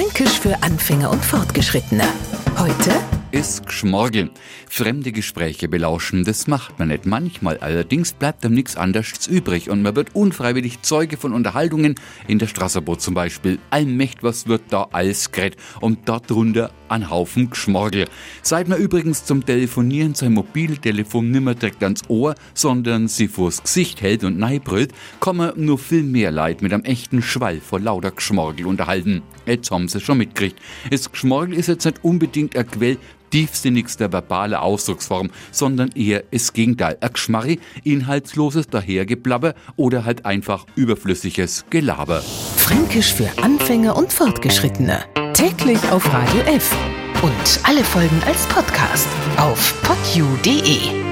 Fränkisch für Anfänger und Fortgeschrittene. Heute ist Gschmorgel. Fremde Gespräche belauschen, das macht man nicht. Manchmal allerdings bleibt einem nichts anderes übrig und man wird unfreiwillig Zeuge von Unterhaltungen in der Strasserboot zum Beispiel. Allmächt, was wird da alles gerät und dort ein Haufen Gschmorgel. Seit man übrigens zum Telefonieren sein Mobiltelefon nimmer direkt ans Ohr, sondern sie vors Gesicht hält und neibrüllt, kann man nur viel mehr Leid mit einem echten Schwall vor lauter Gschmorgel unterhalten. Jetzt haben sie schon mitgekriegt. Das Gschmorgel ist jetzt nicht unbedingt ein Quell tiefsinnigster verbale Ausdrucksform, sondern eher das Gegenteil. Ein Geschmarri, inhaltsloses Dahergeblabber oder halt einfach überflüssiges Gelaber. Fränkisch für Anfänger und Fortgeschrittene. Täglich auf Radio F. Und alle Folgen als Podcast auf podu.de.